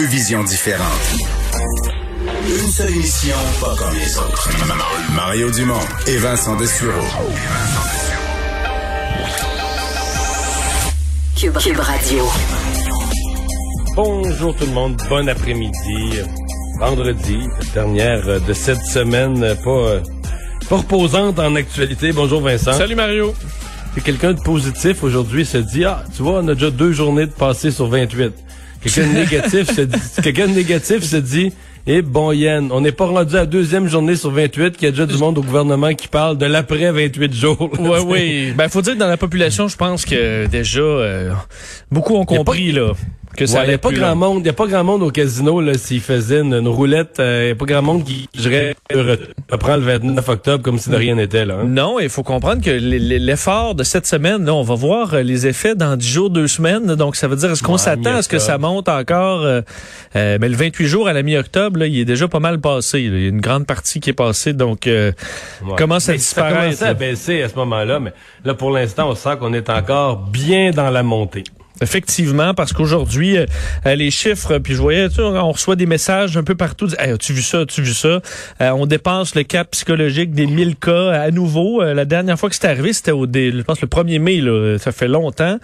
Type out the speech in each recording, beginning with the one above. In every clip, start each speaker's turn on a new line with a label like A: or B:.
A: Deux visions différentes. Une seule émission, pas comme les autres. Mario Dumont et Vincent Dessureau.
B: Cube, Cube Radio.
C: Bonjour tout le monde, bon après-midi. Vendredi, dernière de cette semaine, pas, pas reposante en actualité. Bonjour Vincent.
D: Salut Mario.
C: Quelqu'un de positif aujourd'hui se dit ah tu vois on a déjà deux journées de passé sur 28. Quelqu'un de négatif se dit quelqu'un de négatif se dit eh bon Yann, on n'est pas rendu à la deuxième journée sur 28 qu'il y a déjà du monde au gouvernement qui parle de l'après 28 jours.
D: Ouais, oui. Ben, faut dire que dans la population, je pense que déjà, euh, beaucoup ont
C: a
D: compris, là, que ça
C: Il n'y
D: allait
C: a pas grand
D: long.
C: monde, y a pas grand monde au casino là s'ils faisaient une, une roulette, il y a pas grand monde qui dirait prendre le 29 octobre comme si de rien n'était là. hein.
D: Non, il faut comprendre que l'effort de cette semaine, là, on va voir euh, les effets dans 10 jours, 2 semaines. Donc, ça veut dire, est-ce qu'on s'attend à ce que ça monte encore? euh, euh, mais le 28 jours à la mi-octobre, il est déjà pas mal passé. Il y a une grande partie qui est passée. Donc, euh,
C: Ouais.
D: commence à
C: Mais Ça
D: disparaître.
C: commençait à baisser à ce moment-là, mais là pour l'instant on sent qu'on est encore bien dans la montée.
D: Effectivement, parce qu'aujourd'hui, euh, euh, les chiffres, puis je voyais, tu sais, on reçoit des messages un peu partout. Hey, as-tu vu ça, as-tu vu ça? Euh, on dépasse le cap psychologique des 1000 cas à nouveau. Euh, la dernière fois que c'était arrivé, c'était au, dé- je pense, le 1er mai, là, ça fait longtemps.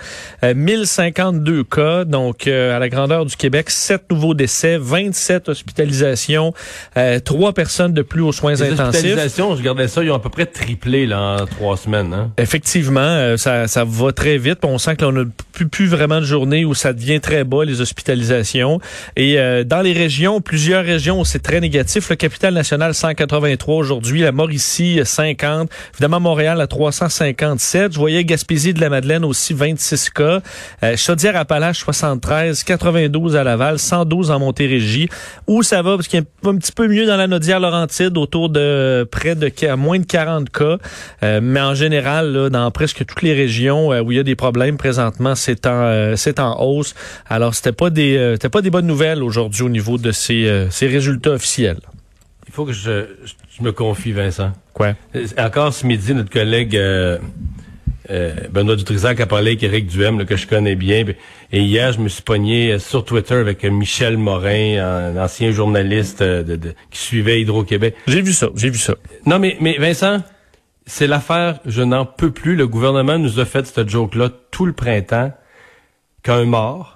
D: Euh, 1052 cas, donc euh, à la grandeur du Québec, 7 nouveaux décès, 27 hospitalisations, euh, 3 personnes de plus aux soins
C: Les
D: intensifs.
C: hospitalisations, je regardais ça, ils ont à peu près triplé là, en trois semaines. Hein?
D: Effectivement, euh, ça, ça va très vite. On sent que l'on n'a plus, plus vraiment de journées où ça devient très bas, les hospitalisations. Et euh, dans les régions, plusieurs régions, c'est très négatif. Le capital national, 183 aujourd'hui. La Mauricie, 50. Évidemment, Montréal, à 357. Je voyais Gaspésie de la Madeleine aussi, 26 cas. Euh, Chaudière-Appalaches, 73. 92 à Laval, 112 en Montérégie. Où ça va? Parce qu'il y a un petit peu mieux dans la Nodière-Laurentide, autour de près de à moins de 40 cas. Euh, mais en général, là, dans presque toutes les régions euh, où il y a des problèmes présentement, c'est en, euh, c'est en hausse. Alors, c'était pas des, euh, c'était pas des bonnes nouvelles aujourd'hui au niveau de ces, euh, ces résultats officiels.
C: Il faut que je, je, me confie, Vincent.
D: Quoi?
C: Encore ce midi, notre collègue Benoît Dutrisac a parlé avec Éric Duhem, là, que je connais bien. Et hier, je me suis pogné sur Twitter avec Michel Morin, un ancien journaliste de, de- qui suivait Hydro-Québec.
D: J'ai vu ça, j'ai vu ça.
C: Non, mais, mais Vincent, c'est l'affaire, je n'en peux plus. Le gouvernement nous a fait cette joke-là tout le printemps qu'un mort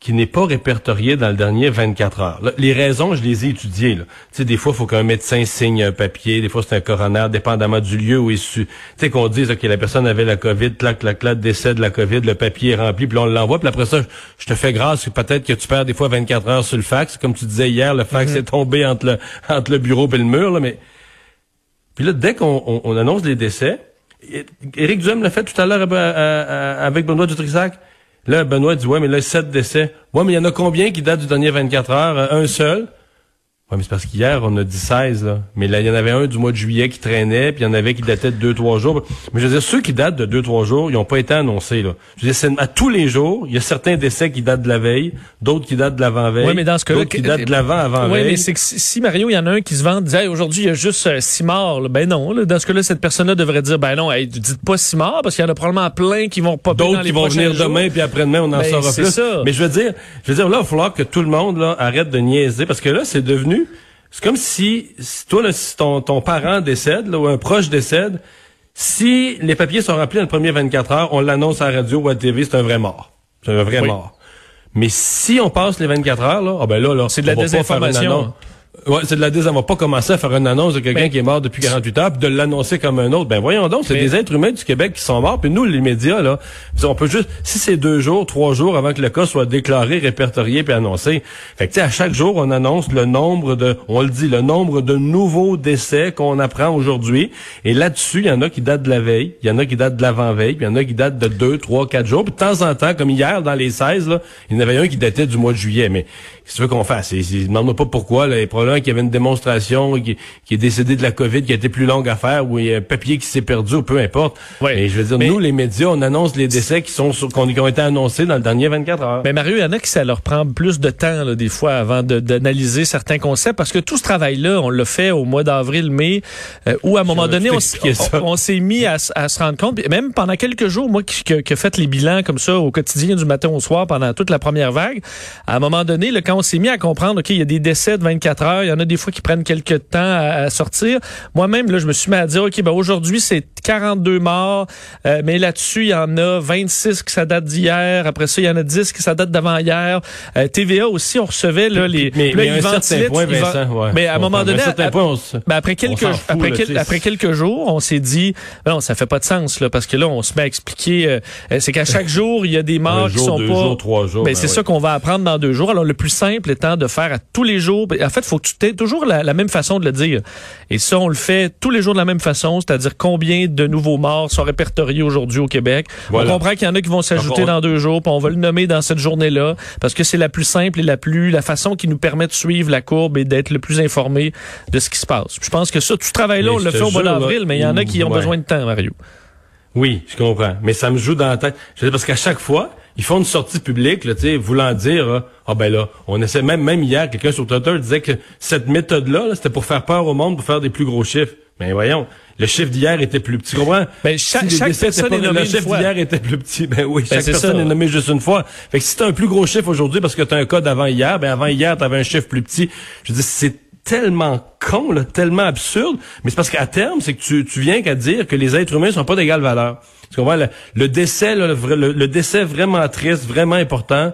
C: qui n'est pas répertorié dans le dernier 24 heures. Là, les raisons, je les ai étudiées. là. Tu sais, des fois, il faut qu'un médecin signe un papier, des fois, c'est un coroner, dépendamment du lieu où il su... Tu sais, qu'on dise, OK, la personne avait la COVID, clac, clac, clac, décès de la COVID, le papier est rempli, puis là, on l'envoie, puis après ça, je- te fais grâce, que peut-être que tu perds des fois 24 heures sur le fax. Comme tu disais hier, le fax est tombé entre le, entre le bureau et le mur, là, mais... Puis là, dès qu'on on, on annonce les décès, Éric Duhem l'a fait tout à l'heure avec Benoît Dutrisac. Là, Benoît dit, ouais, mais là, sept décès. Ouais, mais il y en a combien qui datent du dernier 24 heures? Euh, Un seul? Ouais, mais c'est parce qu'hier, on a dit 16, là. Mais là, il y en avait un du mois de juillet qui traînait, puis il y en avait qui datait de 2-3 jours. Mais je veux dire, ceux qui datent de 2-3 jours, ils n'ont pas été annoncés, là. Je veux dire, c'est à tous les jours, il y a certains décès qui datent de la veille, d'autres qui datent de l'avant-veille.
D: Oui, mais dans ce cas-là,
C: d'autres qui datent de l'avant-avant-veille.
D: Oui, mais c'est que si si, Mario, il y en a un qui se vante, dit Hey, aujourd'hui, il y a juste euh, six morts. là. Ben non, là, dans ce cas-là, cette personne-là devrait dire ben non, hey, dites pas six morts parce qu'il y en a probablement plein qui vont pas
C: D'autres qui vont venir demain, puis après-demain, on en
D: Ben,
C: saura plus.
D: ça.
C: Mais je veux dire, je veux dire, là, il va falloir que tout le monde là, arrête de niaiser, parce que là, c'est devenu... C'est comme si, si toi, là, si ton, ton parent décède, là, ou un proche décède, si les papiers sont remplis dans le premier 24 heures, on l'annonce à la radio ou à la TV, c'est un vrai mort. C'est un vrai
D: Oui.
C: mort. Mais si on passe les 24 heures, là, ah ben là, là
D: C'est de la désinformation.
C: Annonce. Ouais, c'est de la. On va pas commencer à faire une annonce de quelqu'un qui est mort depuis 48 heures, puis de l'annoncer comme un autre. Ben voyons donc, c'est des êtres humains du Québec qui sont morts, puis nous, les médias, là, on peut juste, si c'est deux jours, trois jours avant que le cas soit déclaré, répertorié, puis annoncé, fait que à chaque jour, on annonce le nombre de, on le dit, le nombre de nouveaux décès qu'on apprend aujourd'hui. Et là-dessus, il y en a qui datent de la veille, il y en a qui datent de l'avant-veille, puis il y en a qui datent de deux, trois, quatre jours. Puis de temps en temps, comme hier, dans les 16, là, il y en avait un qui datait du mois de juillet. Mais qu'est-ce que tu veux qu'on fasse? Je demande pas pourquoi, là, probablement qu'il y avait une démonstration qui, qui, est décédé de la COVID qui a été plus longue à faire ou il y a un papier qui s'est perdu ou peu importe. Ouais. Et je veux dire, nous, les médias, on annonce les décès qui sont sur, qui ont été annoncés dans le dernier 24 heures.
D: Mais Mario, il y en a qui ça leur prend plus de temps, là, des fois, avant d'analyser certains concepts parce que tout ce travail-là, on l'a fait au mois d'avril, mai, euh, où à un moment donné, on, on, s'est mis à, à, se rendre compte, même pendant quelques jours, moi qui, qui, qui fait les bilans comme ça au quotidien du matin au soir pendant toute la première vague, à un moment donné, là, quand on s'est mis à comprendre, OK, il y a des décès de 24 heures, il y en a des fois qui prennent quelques temps à, sortir. Moi-même, là, je me suis mis à dire, OK, ben aujourd'hui, c'est 42 morts, euh, mais là-dessus, il y en a 26 qui ça date d'hier. Après ça, il y en a 10 qui ça date d'avant-hier. Euh, TVA aussi, on recevait là, les...
C: Mais, mais, un certain point, Vincent, ouais,
D: mais à un moment donné, ben, après, quelques, après, après quelques jours, on s'est dit, ben non, ça fait pas de sens, là, parce que là, on se met à expliquer, euh, c'est qu'à chaque jour, il y a des morts qui sont
C: deux
D: pas...
C: Jours, trois jours,
D: ben, ben c'est ça qu'on va apprendre dans deux jours. Alors, le plus simple étant de faire à tous les jours... En fait, faut que tu aies toujours la, la même façon de le dire. Et ça, on le fait tous les jours de la même façon, c'est-à-dire combien de nouveaux morts sont répertoriés aujourd'hui au Québec. On comprend qu'il y en a qui vont s'ajouter dans deux jours, puis on va le nommer dans cette journée-là, parce que c'est la plus simple et la plus, la façon qui nous permet de suivre la courbe et d'être le plus informé de ce qui se passe. je pense que ça, tout ce travail-là, on le fait au mois d'avril, mais il y en a qui ont besoin de temps, Mario.
C: Oui, je comprends. Mais ça me joue dans la tête. Je parce qu'à chaque fois, ils font une sortie publique, là, voulant dire, ah ben là, on essaie même, même hier, quelqu'un sur Twitter disait que cette méthode-là, c'était pour faire peur au monde, pour faire des plus gros chiffres. Mais voyons, le chiffre d'hier était plus petit. Comprends?
D: Ben, chaque, chaque personne est nommée
C: Le chiffre d'hier était plus petit. Ben oui, ben, chaque personne est nommée juste une fois. Fait que si t'as un plus gros chiffre aujourd'hui parce que t'as un code avant hier, ben avant hier, t'avais un chiffre plus petit. Je dis, c'est tellement con, là, tellement absurde. Mais c'est parce qu'à terme, c'est que tu, tu viens qu'à dire que les êtres humains sont pas d'égale valeur. Le, décès, le, décès vraiment triste, vraiment important,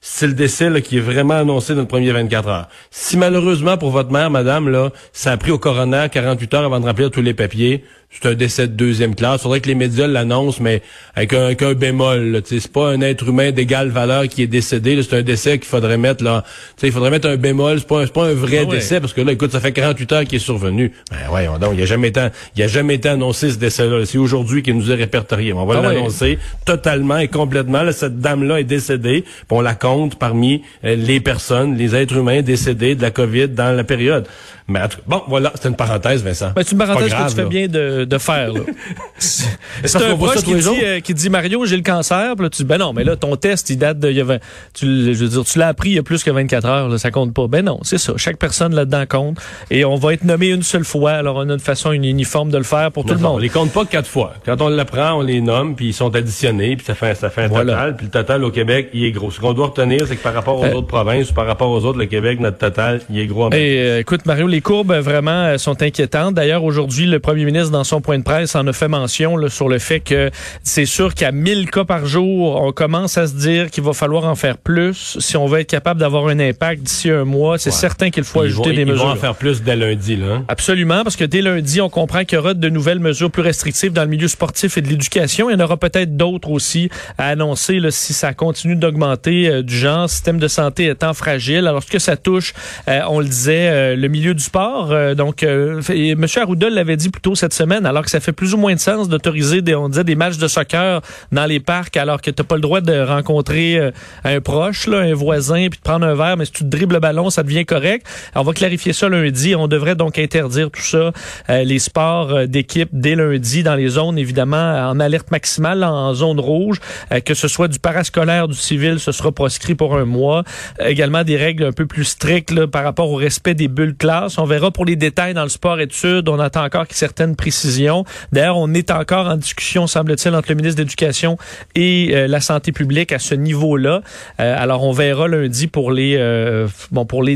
C: c'est le décès qui est vraiment annoncé dans le premier 24 heures. Si malheureusement pour votre mère, madame, là, ça a pris au coroner 48 heures avant de remplir tous les papiers, c'est un décès de deuxième classe. Faudrait que les médias l'annoncent, mais avec un, avec un bémol. C'est pas un être humain d'égale valeur qui est décédé. C'est un décès qu'il faudrait mettre là. Il faudrait mettre un bémol. C'est pas, pas un vrai ah décès parce que là, écoute, ça fait 48 heures qu'il est survenu. Ben voyons donc, il a jamais été, il a jamais été annoncé ce décès-là. C'est aujourd'hui qu'il nous est répertorié. On va ah l'annoncer totalement et complètement. cette dame-là est décédée. on la compte parmi euh, les personnes, les êtres humains décédés de la COVID dans la période. Mais bon, voilà, c'est une parenthèse, Vincent.
D: Ben, c'est une parenthèse que tu fais bien de, de faire. c'est un proche qui dit, euh, qui dit Mario, j'ai le cancer. Puis là, tu dis ben non, mais là ton test il date de il y avait, tu, je veux dire, tu l'as appris il y a plus que 24 heures, là, ça compte pas. Ben non, c'est ça. Chaque personne là-dedans compte et on va être nommé une seule fois. Alors on a une façon une uniforme de le faire pour tout le monde. On
C: les compte pas quatre fois. Quand on l'apprend, on les nomme puis ils sont additionnés puis ça fait ça fait un total. Puis le total au Québec il est gros. Ce qu'on doit retenir, c'est que par rapport aux euh, autres provinces ou par rapport aux autres, le Québec notre total il est gros.
D: Et euh, écoute Mario, les courbes vraiment euh, sont inquiétantes. D'ailleurs, aujourd'hui, le premier ministre, dans son point de presse, en a fait mention là, sur le fait que c'est sûr qu'à 1000 cas par jour, on commence à se dire qu'il va falloir en faire plus si on veut être capable d'avoir un impact d'ici un mois. C'est certain qu'il faut ajouter des mesures.
C: Ils vont en faire plus dès lundi. Là. Hein?
D: Absolument, parce que dès lundi, on comprend qu'il y aura de nouvelles mesures plus restrictives dans le milieu sportif et de l'éducation. Il y en aura peut-être d'autres aussi à annoncer là, si ça continue d'augmenter euh, du genre, système de santé étant fragile. Alors, ce que ça touche, euh, on le disait, le milieu du sport. donc, donc, euh, M. Arruda l'avait dit plus tôt cette semaine, alors que ça fait plus ou moins de sens d'autoriser des, on disait, des matchs de soccer dans les parcs, alors que tu pas le droit de rencontrer euh, un proche, là, un voisin, puis de prendre un verre, mais si tu te dribbles le ballon, ça devient correct. on va clarifier ça lundi. On devrait donc interdire tout ça, euh, les sports euh, d'équipe dès lundi dans les zones, évidemment, en alerte maximale, en zone rouge, que ce soit du parascolaire, du civil, ce sera proscrit pour un mois. également des règles un peu plus strictes là, par rapport au respect des bulles classe. On verra pour les détails dans le sport études. On attend encore certaines précisions. D'ailleurs, on est encore en discussion, semble-t-il, entre le ministre de l'Éducation et euh, la santé publique à ce niveau-là. Euh, alors, on verra lundi pour les euh,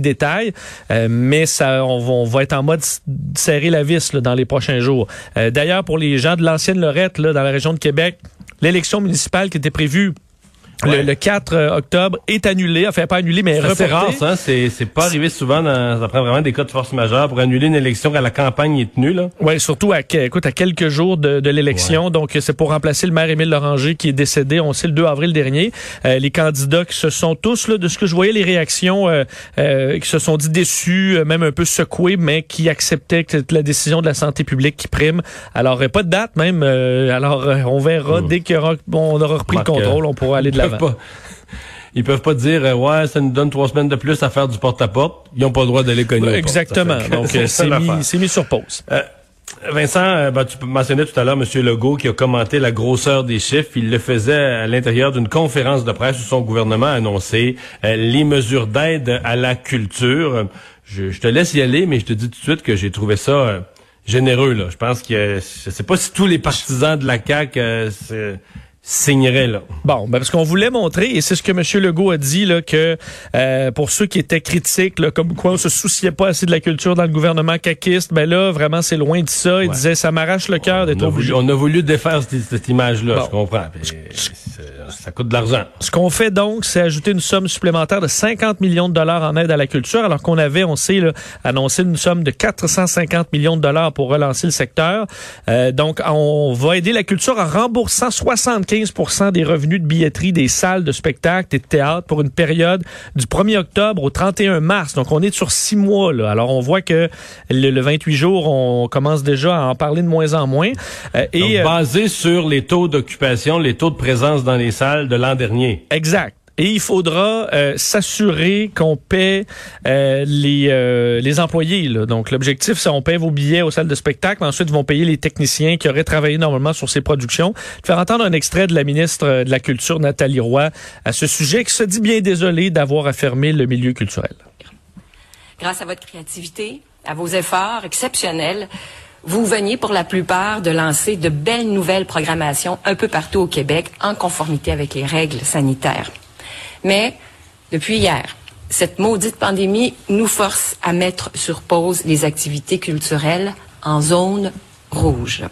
D: détails, mais ça, on va, être en mode serrer la vis dans les prochains jours. D'ailleurs, pour les gens de l'ancienne Lorette, là, dans la région de Québec, l'élection municipale qui était prévue Le, le 4 euh, octobre est annulé, enfin pas annulé, mais reporté.
C: C'est rare, ça. C'est, c'est pas arrivé souvent. Dans, ça prend vraiment des cas de force majeure pour annuler une élection quand la campagne est tenue. Là.
D: Oui, surtout à, écoute, à quelques jours de, de l'élection. Donc, c'est pour remplacer le maire Émile Loranger qui est décédé, on sait, le 2 avril dernier. Euh, les candidats qui se sont tous, là, de ce que je voyais, les réactions, euh, euh, qui se sont dit déçus, euh, même un peu secoués, mais qui acceptaient que la décision de la santé publique qui prime. Alors, euh, pas de date même. euh, alors, on verra dès qu'on aura, on aura repris le contrôle, on pourra aller de
C: Ils peuvent pas. Ils peuvent pas dire euh, ouais ça nous donne trois semaines de plus à faire du porte-à-porte. Ils ont pas le droit d'aller cogner.
D: Exactement. Donc, euh, c'est
C: l'affaire.
D: mis, c'est mis sur pause.
C: Euh, Vincent, euh, ben, tu mentionnais tout à l'heure M. Legault qui a commenté la grosseur des chiffres. Il le faisait à l'intérieur d'une conférence de presse où son gouvernement a annoncé euh, les mesures d'aide à la culture. Je, je te laisse y aller, mais je te dis tout de suite que j'ai trouvé ça euh, généreux. Là. Je pense que je sais pas si tous les partisans de la CAQ signeraient là.
D: Bon, ben parce qu'on voulait montrer, et c'est ce que M. Legault a dit, là, que euh, pour ceux qui étaient critiques, là, comme quoi on se souciait pas assez de la culture dans le gouvernement caquiste, ben là, vraiment, c'est loin de ça. Il
C: Ouais.
D: disait, ça m'arrache le cœur d'être obligé.
C: on a voulu défaire cette, cette image-là,
D: Bon.
C: je comprends. Puis, ça coûte de l'argent.
D: Ce qu'on fait donc, c'est ajouter une somme supplémentaire de 50 millions de dollars en aide à la culture, alors qu'on avait, on sait, là, annoncé une somme de 450 millions de dollars pour relancer le secteur. Euh, donc, on va aider la culture en remboursant 75% des revenus de billetterie des salles de spectacle et de théâtre pour une période du 1er octobre au 31 mars. Donc, on est sur six mois. Là. Alors, on voit que le, le 28 jours, on commence déjà à en parler de moins en moins. Euh,
C: Donc,
D: et euh,
C: basé sur les taux d'occupation, les taux de présence dans les salles de l'an dernier.
D: Exact. Et il faudra euh, s'assurer qu'on paie euh, les, euh, les employés. là. Donc, l'objectif, c'est on paie vos billets aux salles de spectacle, mais ensuite, ils vont payer les techniciens qui auraient travaillé normalement sur ces productions. Je vais faire entendre un extrait de la ministre de la Culture, Nathalie Roy, à ce sujet, qui se dit bien désolée d'avoir affirmé le milieu culturel.
B: grâce à votre créativité, à vos efforts exceptionnels, vous veniez pour la plupart de lancer de belles nouvelles programmations un peu partout au Québec en conformité avec les règles sanitaires. Mais depuis hier, cette maudite pandémie nous force à mettre sur pause les activités culturelles en zone rouge.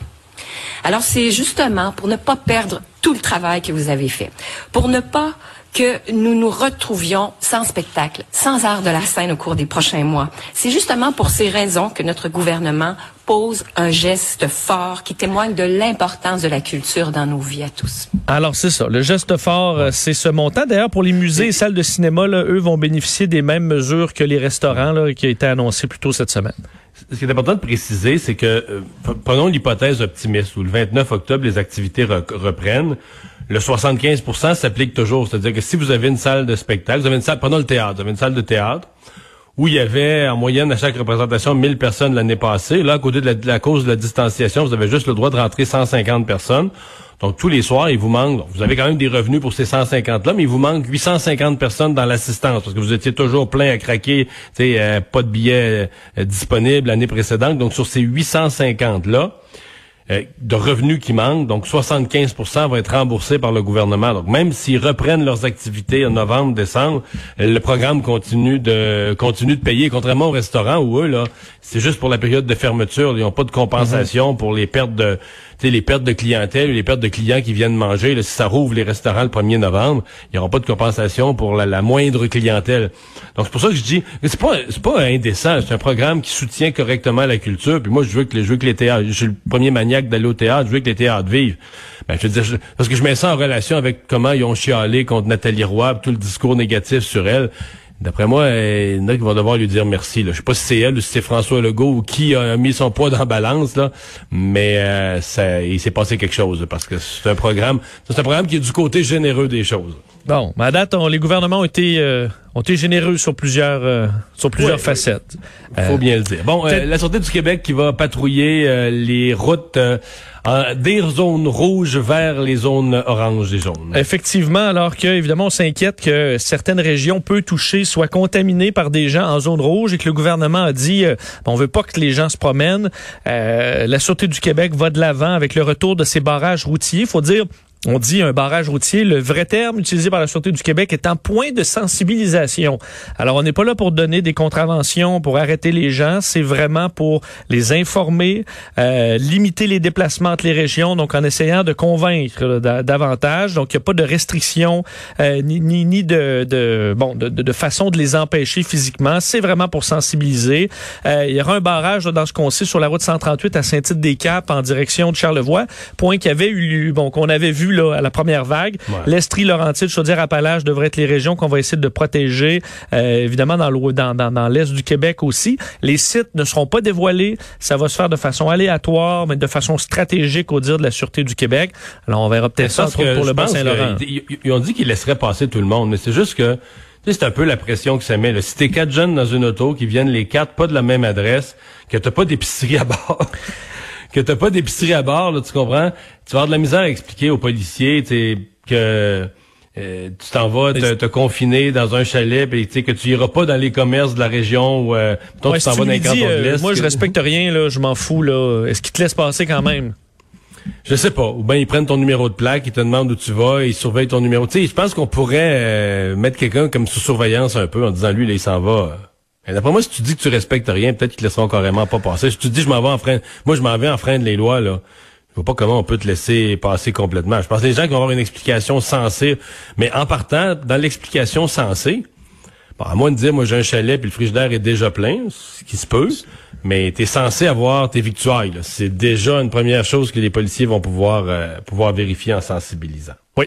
B: Alors c'est justement pour ne pas perdre tout le travail que vous avez fait, pour ne pas que nous nous retrouvions sans spectacle, sans art de la scène au cours des prochains mois. C'est justement pour ces raisons que notre gouvernement pose un geste fort qui témoigne de l'importance de la culture dans nos vies à tous.
D: Alors, c'est ça. Le geste fort, euh, c'est ce montant. D'ailleurs, pour les musées et salles de cinéma, là, eux vont bénéficier des mêmes mesures que les restaurants là, qui a été annoncé plus tôt cette semaine.
C: Ce qui est important de préciser, c'est que, euh, prenons l'hypothèse optimiste, où le 29 octobre, les activités re- reprennent. Le 75% s'applique toujours. C'est-à-dire que si vous avez une salle de spectacle, vous avez une salle, prenons le théâtre, vous avez une salle de théâtre, où il y avait en moyenne à chaque représentation 1000 personnes l'année passée. Là, à côté de la, cause de la distanciation, vous avez juste le droit de rentrer 150 personnes. Donc, tous les soirs, il vous manque, vous avez quand même des revenus pour ces 150-là, mais il vous manque 850 personnes dans l'assistance, parce que vous étiez toujours plein à craquer, euh, pas de billets euh, disponibles l'année précédente. Donc, sur ces 850-là, euh, de revenus qui manquent, donc 75% vont être remboursés par le gouvernement. Donc même s'ils reprennent leurs activités en novembre, décembre, euh, le programme continue de continue de payer, contrairement au restaurant où eux là, c'est juste pour la période de fermeture, ils n'ont pas de compensation pour les pertes de les pertes de clientèle, les pertes de clients qui viennent manger. Là, si ça rouvre les restaurants le 1er novembre, il n'y aura pas de compensation pour la, moindre clientèle. Donc c'est pour ça que je dis, c'est pas c'est pas indécent. C'est un programme qui soutient correctement la culture. Puis moi, je veux que les, je veux que les théâtres, je suis le premier maniaque d'aller au théâtre. Je veux que les théâtres vivent. Ben, parce que je mets ça en relation avec comment ils ont chialé contre Nathalie Roy, tout le discours négatif sur elle. D'après moi, euh, il y en a qui vont devoir lui dire merci. Là. Je sais pas si c'est elle ou si c'est François Legault ou qui a mis son poids dans la balance, mais euh, ça, il s'est passé quelque chose parce que c'est un programme, c'est un programme qui est du côté généreux des choses.
D: Bon, mais à date, on- les gouvernements ont été, euh, ont été généreux sur plusieurs, euh, sur plusieurs
C: Ouais,
D: facettes.
C: Il faut bien le dire. Bon, euh, la Sûreté du Québec qui va patrouiller euh, les routes euh, des zones rouges vers les zones oranges et jaunes.
D: Effectivement, alors que évidemment on s'inquiète que certaines régions peu touchées soient contaminées par des gens en zone rouge et que le gouvernement a dit euh, on veut pas que les gens se promènent. Euh, la sûreté du Québec va de l'avant avec le retour de ces barrages routiers. Faut dire On dit un barrage routier, le vrai terme utilisé par la Sûreté du Québec est un point de sensibilisation. Alors, on n'est pas là pour donner des contraventions, pour arrêter les gens, c'est vraiment pour les informer, euh, limiter les déplacements entre les régions, donc en essayant de convaincre davantage. Donc, il n'y a pas de restrictions euh, ni, ni, ni de, de bon de, de, façon de les empêcher physiquement. C'est vraiment pour sensibiliser. Euh, il y aura un barrage dans ce qu'on sait sur la route 138 à Saint-Tite-des-Caps en direction de Charlevoix, point qui avait eu, bon, qu'on avait vu là, à la première vague. L'Estrie, Laurentide, Chaudière-Appalaches devraient être les régions qu'on va essayer de protéger, euh, évidemment dans l'est dans, dans, l'est du Québec aussi. Les sites ne seront pas dévoilés. Ça va se faire de façon aléatoire, mais de façon stratégique au dire de la Sûreté du Québec. Alors, on verra peut-être ça pour le Bas-Saint-Laurent.
C: Ils ont dit qu'ils laisseraient passer tout le monde, mais c'est juste que c'est un peu la pression que ça met. Là. Si t'es quatre jeunes dans une auto qui viennent les quatre pas de la même adresse, que t'as pas d'épicerie à bord, que t'as pas d'épicerie à bord, là, tu comprends? Tu vas avoir de la misère à expliquer aux policiers que euh, tu t'en vas te, confiner dans un chalet et que tu iras pas dans les commerces de la région ou euh,
D: tu t'en vas dans les cantons de euh, l'Est. moi, je respecte rien, là, je m'en fous. là. Est-ce qu'ils te laissent passer quand même?
C: Je sais pas. Ou bien ils prennent ton numéro de plaque, ils te demandent où tu vas, ils surveillent ton numéro. Tu sais, je pense qu'on pourrait mettre quelqu'un comme sous surveillance un peu en disant lui, là, il s'en va. D'après moi, si tu dis que tu respectes rien, peut-être qu'ils te laisseront carrément pas passer. Si tu dis je m'en vais en frein, moi je m'en vais en frein de les lois, là. Je vois pas comment on peut te laisser passer complètement. Je pense que les gens qui vont avoir une explication sensée, mais en partant, dans l'explication sensée, bon, à moins de dire, moi j'ai un chalet puis le frigidaire est déjà plein, ce qui se peut, mais tu es censé avoir tes victoires. C'est déjà une première chose que les policiers vont pouvoir, euh, pouvoir vérifier en sensibilisant.
D: Oui.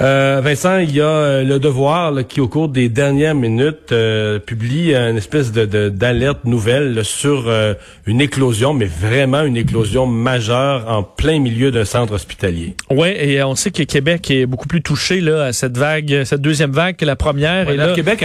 C: Euh, Vincent, il y a euh, le Devoir qui, au cours des dernières minutes, euh, publie une espèce de d'alerte nouvelle sur une éclosion, mais vraiment une éclosion majeure en plein milieu d'un centre hospitalier.
D: Oui, et on sait que Québec est beaucoup plus touché là à cette vague, cette deuxième vague que la première. et
C: là, Québec,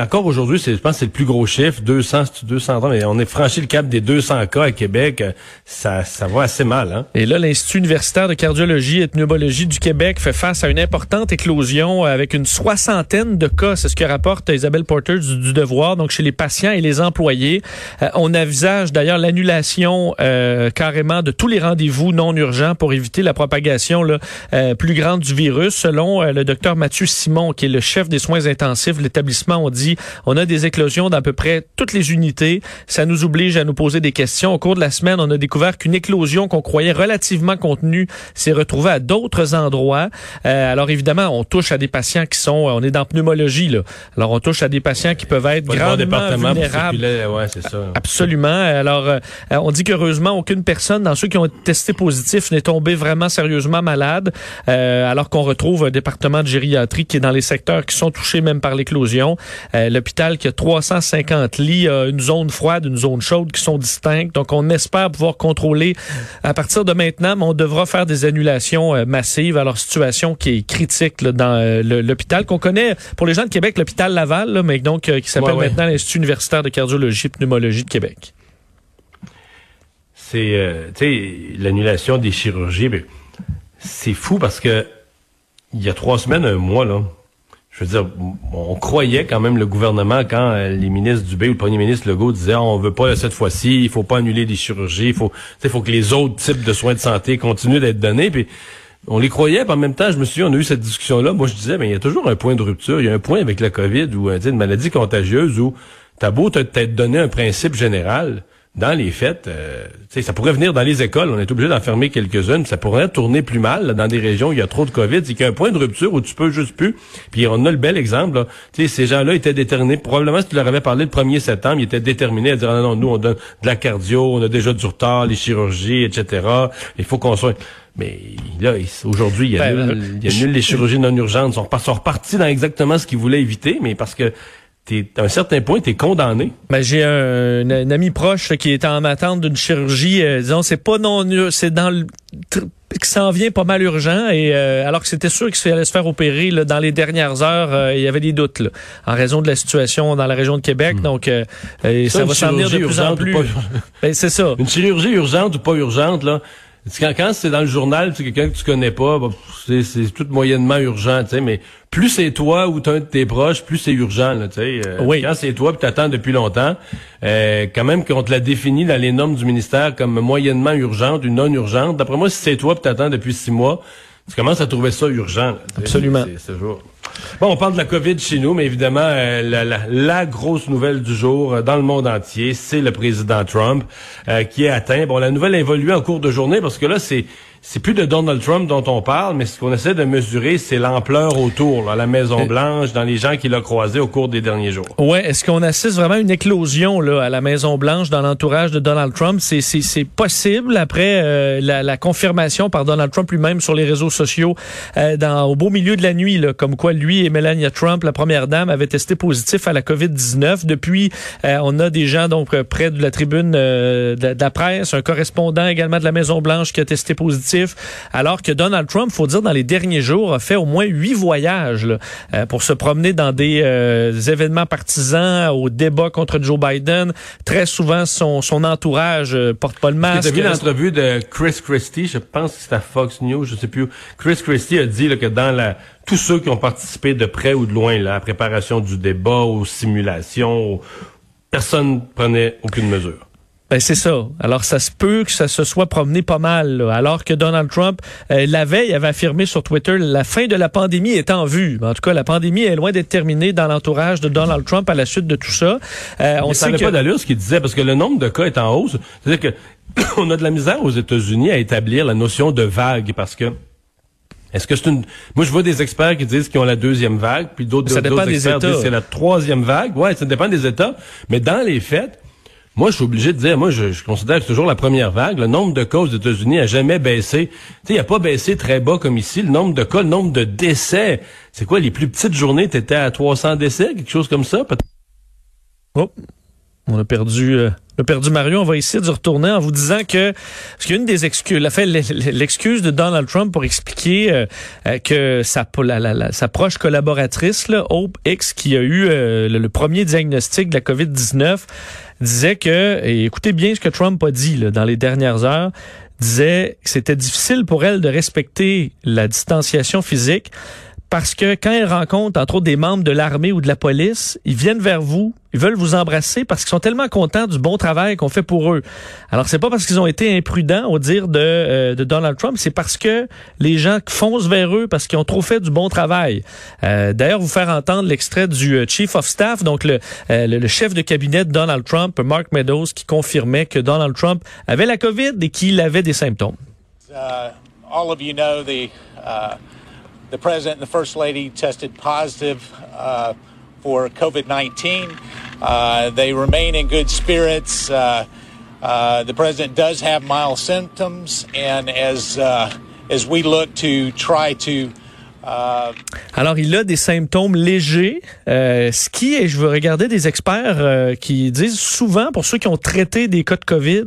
C: encore aujourd'hui, je pense, c'est le plus gros chiffre, 200, 200 mais on est franchi le cap des 200 cas à Québec. Ça, ça va assez mal. Hein?
D: Et là, l'Institut universitaire de cardiologie et de pneumologie du Québec fait face à une importante éclosion avec une soixantaine de cas. C'est ce que rapporte Isabelle Porter du, Devoir, donc chez les patients et les employés. Euh, on envisage d'ailleurs l'annulation euh, carrément de tous les rendez-vous non urgents pour éviter la propagation là, euh, plus grande du virus. Selon le docteur Mathieu Simon, qui est le chef des soins intensifs de l'établissement, on dit on a des éclosions dans à peu près toutes les unités. Ça nous oblige à nous poser des questions. Au cours de la semaine, on a découvert qu'une éclosion qu'on croyait relativement contenue s'est retrouvée à d'autres endroits. Euh, alors évidemment, on touche à des patients qui sont, on est dans pneumologie là. Alors on touche à des patients qui peuvent être grandement vulnérables.
C: Ouais, c'est ça.
D: Absolument. Alors euh, on dit qu'heureusement aucune personne dans ceux qui ont été testés positifs n'est tombée vraiment sérieusement malade. Euh, alors qu'on retrouve un département de gériatrie qui est dans les secteurs qui sont touchés même par l'éclosion. L'hôpital qui a 350 lits, une zone froide, une zone chaude qui sont distinctes. Donc on espère pouvoir contrôler à partir de maintenant, mais on devra faire des annulations massives. Alors situation qui est critique dans euh, l'hôpital qu'on connaît pour les gens de Québec, l'hôpital Laval, mais donc euh, qui s'appelle maintenant l'Institut universitaire de cardiologie et pneumologie de Québec.
C: C'est, euh, tu sais, l'annulation des chirurgies, ben, c'est fou parce que il y a trois semaines, un mois, là, je veux dire, on croyait quand même le gouvernement quand les ministres Dubé ou le premier ministre Legault disaient on veut pas cette fois-ci, il faut pas annuler des chirurgies, il faut, faut que les autres types de soins de santé continuent d'être donnés. Puis on les croyait, puis en même temps, je me suis dit, on a eu cette discussion-là. Moi, je disais, mais il y a toujours un point de rupture. Il y a un point avec la COVID ou une maladie contagieuse où t'as beau t'être donné un principe général. Dans les faits, euh, ça pourrait venir dans les écoles. On est obligé d'en fermer quelques-unes. Ça pourrait tourner plus mal dans des régions où il y a trop de COVID. C'est qu'il y a un point de rupture où tu peux juste plus. Puis on a le bel exemple. Là. Ces gens-là étaient déterminés. Probablement, si tu leur avais parlé le 1er septembre, ils étaient déterminés à dire, non, non, nous, on donne de la cardio, on a déjà du retard, les chirurgies, etc. Il faut qu'on soit... Mais là, aujourd'hui, il y a, ben, nul, il y a nul les chirurgies non urgentes. Ils sont, repartis dans exactement ce qu'ils voulaient éviter, mais parce que t'es, à un certain point, tu es condamné.
D: Ben, j'ai un, ami proche qui est en attente d'une chirurgie. Euh, disons, c'est pas non, c'est dans le qui s'en vient pas mal urgent et euh, alors que c'était sûr qu'il allait se faire opérer là, dans les dernières heures, euh, il y avait des doutes là, en raison de la situation dans la région de Québec. Hmm. Donc ça,
C: ça va s'en venir de plus en plus.
D: Ben, c'est ça.
C: Une chirurgie urgente ou pas urgente là Quand, quand c'est dans le journal, c'est quelqu'un que tu connais pas, bah, c'est, c'est tout moyennement urgent, tu sais, mais plus c'est toi ou t'as un de tes proches, plus c'est urgent, là, tu sais. Euh,
D: Oui.
C: Quand c'est toi puis t'attends depuis longtemps, euh, quand même qu'on te l'a défini dans les normes du ministère comme moyennement urgente ou non urgente, d'après moi, si c'est toi puis t'attends depuis six mois, tu commences à trouver ça urgent. là.
D: Absolument.
C: C'est- c'est toujours- Bon, on parle de la COVID chez nous, mais évidemment, euh, la, la- la grosse nouvelle du jour euh, dans le monde entier, c'est le président Trump euh, qui est atteint. Bon, la nouvelle a évolué en cours de journée parce que là, c'est c'est plus de Donald Trump dont on parle, mais ce qu'on essaie de mesurer, c'est l'ampleur autour, là, à la Maison Blanche, dans les gens qu'il a croisés au cours des derniers jours.
D: Ouais, est-ce qu'on assiste vraiment à une éclosion là à la Maison Blanche dans l'entourage de Donald Trump? C'est c'est possible après euh, la, la confirmation par Donald Trump lui-même sur les réseaux sociaux euh, dans au beau milieu de la nuit là, comme quoi lui et Melania Trump, la première dame, avaient testé positif à la Covid-19. Depuis, euh, on a des gens donc euh, près de la tribune euh, de, de la presse, un correspondant également de la Maison Blanche qui a testé positif, alors que Donald Trump, faut dire dans les derniers jours, a fait au moins huit voyages là, euh, pour se promener dans des euh, événements partisans, au débat contre Joe Biden. Très souvent, son, son entourage euh, porte pas le
C: Tu
D: masque.
C: as vu l'entrevue de Chris Christie, je pense que c'est à Fox News, je sais plus. où. Chris Christie a dit là, que dans la tous ceux qui ont participé de près ou de loin là, à la préparation du débat, aux simulations, aux- personne prenait aucune mesure.
D: Ben c'est ça. Alors ça se peut que ça se soit promené pas mal. là. Alors que Donald Trump euh, la veille avait affirmé sur Twitter la fin de la pandémie est en vue. En tout cas, la pandémie est loin d'être terminée dans l'entourage de Donald Trump à la suite de tout ça. Euh, on
C: ça
D: sait
C: n'avait
D: que
C: pas d'allure ce qu'il disait, parce que le nombre de cas est en hausse. C'est-à-dire que on a de la misère aux États-Unis à établir la notion de vague, parce que est-ce que c'est une... Moi, je vois des experts qui disent qu'ils ont la deuxième vague, puis d'autres
D: des
C: experts
D: États.
C: disent que c'est la troisième vague. Ouais, ça dépend des États. Mais dans les faits, moi, je suis obligé de dire, moi, je, je considère que c'est toujours la première vague. Le nombre de cas aux États-Unis a jamais baissé. Tu sais, il a pas baissé très bas comme ici. Le nombre de cas, le nombre de décès. C'est quoi, les plus petites journées, t'étais à 300 décès, quelque chose comme ça? Peut-
D: Oh, on a perdu, euh, on a perdu Mario. On va essayer de retourner en vous disant que parce qu'il y a une des excuses, l'excuse de Donald Trump pour expliquer euh, euh, que sa, proche collaboratrice, là, Hope X, qui a eu euh, le, le premier diagnostic de la COVID-19, disait que, et écoutez bien ce que Trump a dit dans les dernières heures, disait que c'était difficile pour elle de respecter la distanciation physique parce que quand elle rencontre, entre autres, des membres de l'armée ou de la police, ils viennent vers vous, ils veulent vous embrasser parce qu'ils sont tellement contents du bon travail qu'on fait pour eux. Alors, c'est pas parce qu'ils ont été imprudents au dire de, euh, de Donald Trump, c'est parce que les gens foncent vers eux parce qu'ils ont trop fait du bon travail. Euh, D'ailleurs, vous faire entendre l'extrait du euh, Chief of Staff, donc le, euh, le chef de cabinet de Donald Trump, Mark Meadows, qui confirmait que Donald Trump avait la COVID et qu'il avait des symptômes.
E: Uh, all of you know the uh, the president and the first lady tested positive uh, for COVID nineteen. Uh, they remain in good spirits. Uh, uh, the president does have mild symptoms, and as uh, as we look to try to
D: Alors, il a des symptômes légers, euh, ce qui est, je veux regarder des experts euh, qui disent souvent, pour ceux qui ont traité des cas de COVID,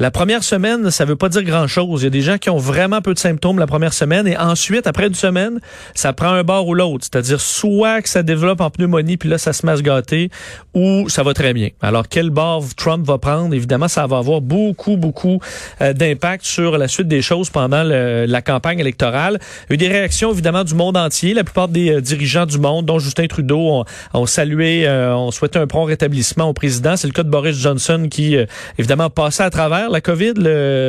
D: la première semaine, ça veut pas dire grand-chose. Il y a des gens qui ont vraiment peu de symptômes la première semaine et ensuite, après une semaine, ça prend un bord ou l'autre. C'est-à-dire soit que ça développe en pneumonie, puis là, ça se met à se gâter, ou ça va très bien. Alors, quel bord Trump va prendre? Évidemment, ça va avoir beaucoup, beaucoup euh, d'impact sur la suite des choses pendant la campagne électorale. Il y a eu des réactions, évidemment, monde entier. La plupart des euh, dirigeants du monde, dont Justin Trudeau, ont, salué, euh, ont souhaité un prompt rétablissement au président. C'est le cas de Boris Johnson qui, euh, évidemment, passait à travers la COVID,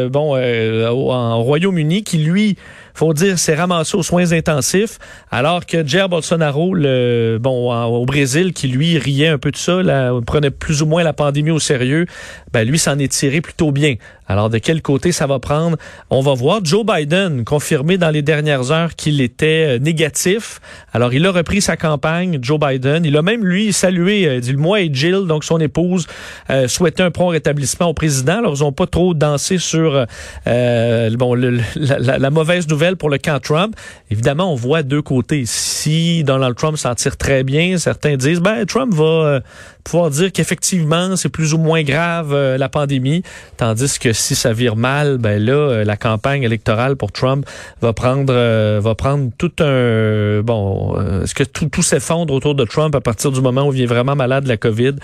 D: bon, au, Royaume-Uni, qui, lui, faut dire, s'est ramassé aux soins intensifs, alors que Jair Bolsonaro, bon, au Brésil, qui lui riait un peu de ça, prenait plus ou moins la pandémie au sérieux, ben lui s'en est tiré plutôt bien. Alors de quel côté ça va prendre, on va voir. Joe Biden confirmé dans les dernières heures qu'il était euh, négatif. Alors il a repris sa campagne, Joe Biden. Il a même lui salué, euh, dit moi et Jill, donc son épouse, euh, un prompt rétablissement au président. Alors ils ont pas trop dansé sur euh, bon la, mauvaise nouvelle pour le camp Trump. Évidemment, on voit deux côtés. Si Donald Trump s'en tire très bien, certains disent ben Trump va pouvoir dire qu'effectivement, c'est plus ou moins grave euh, la pandémie, tandis que si ça vire mal, ben là, euh, la campagne électorale pour Trump va prendre va prendre tout un bon, est-ce que tout, tout s'effondre autour de Trump à partir du moment où il est vraiment malade de la COVID?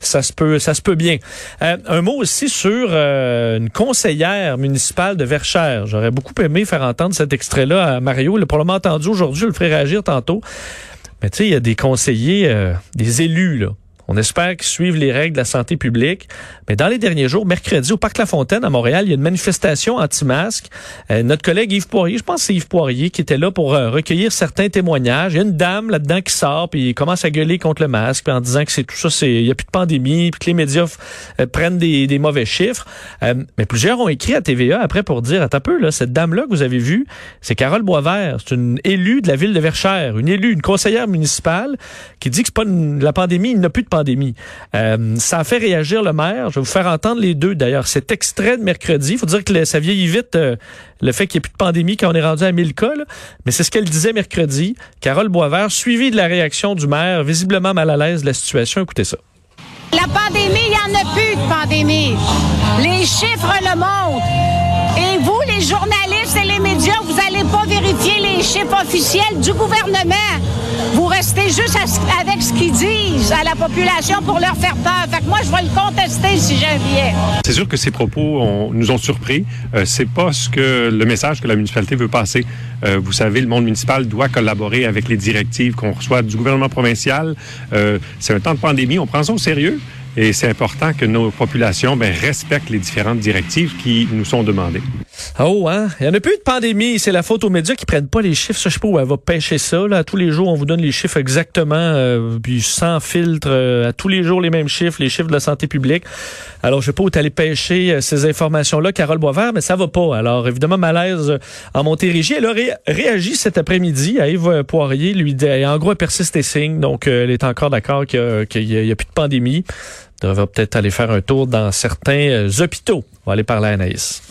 D: ça se peut, ça se peut bien. Euh, un mot aussi sur euh, une conseillère municipale de Verchères. J'aurais beaucoup aimé faire entendre cet extrait-là à Mario. Il l'a probablement entendu aujourd'hui, je le ferai réagir tantôt. Mais tu sais, il y a des conseillers, euh, des élus, là, on espère qu'ils suivent les règles de la santé publique. Mais dans les derniers jours, mercredi, au Parc La Fontaine à Montréal, il y a une manifestation anti-masque. Euh, notre collègue Yves Poirier, je pense que c'est Yves Poirier, qui était là pour euh, recueillir certains témoignages. Il y a une dame là-dedans qui sort, puis il commence à gueuler contre le masque, en disant que c'est tout ça, c'est il y a plus de pandémie, puis que les médias euh, prennent des, des, mauvais chiffres. mais plusieurs ont écrit à TVA après pour dire, attends un peu, là, cette dame-là que vous avez vue, c'est Carole Boisvert. C'est une élue de la ville de Verchères, une élue, une conseillère municipale qui dit que c'est pas la pandémie, il n'y a plus de pandémie Euh, ça a fait réagir le maire. Je vais vous faire entendre les deux d'ailleurs. Cet extrait de mercredi, il faut dire que ça vieillit vite euh, le fait qu'il n'y ait plus de pandémie quand on est rendu à 1000 cas. Mais c'est ce qu'elle disait mercredi. Carole Boisvert, suivi de la réaction du maire, visiblement mal à l'aise de la situation. Écoutez ça.
F: La pandémie, il n'y en a plus de pandémie. Les chiffres le montrent. Et vous, les journalistes pas vérifier les chiffres officiels du gouvernement. Vous restez juste avec ce qu'ils disent à la population pour leur faire peur. Fait que moi, je vais le contester si j'ai un
G: C'est sûr que ces propos nous ont surpris. Euh, c'est pas ce que le message que la municipalité veut passer. Euh, vous savez, le monde municipal doit collaborer avec les directives qu'on reçoit du gouvernement provincial. Euh, c'est un temps de pandémie, on prend ça au sérieux. Et c'est important que nos populations ben, respectent les différentes directives qui nous sont demandées.
D: Oh, hein? Il n'y en a plus de pandémie. C'est la faute aux médias qui prennent pas les chiffres. Ça, je sais pas où elle va pêcher ça. Tous les jours, on vous donne les chiffres exactement, euh, puis sans filtre. Euh, à tous les jours, les mêmes chiffres, les chiffres de la santé publique. Alors, je sais pas où allé pêcher euh, ces informations-là, Carole Boisvert, mais ça va pas. Alors, évidemment, malaise en Montérégie. Elle a réagi cet après-midi à Yves Poirier. Lui, en gros, elle persiste et signe. Donc, elle est encore d'accord qu'il n'y a, a, plus de pandémie. On va peut-être aller faire un tour dans certains hôpitaux. On va aller parler à Anaïs.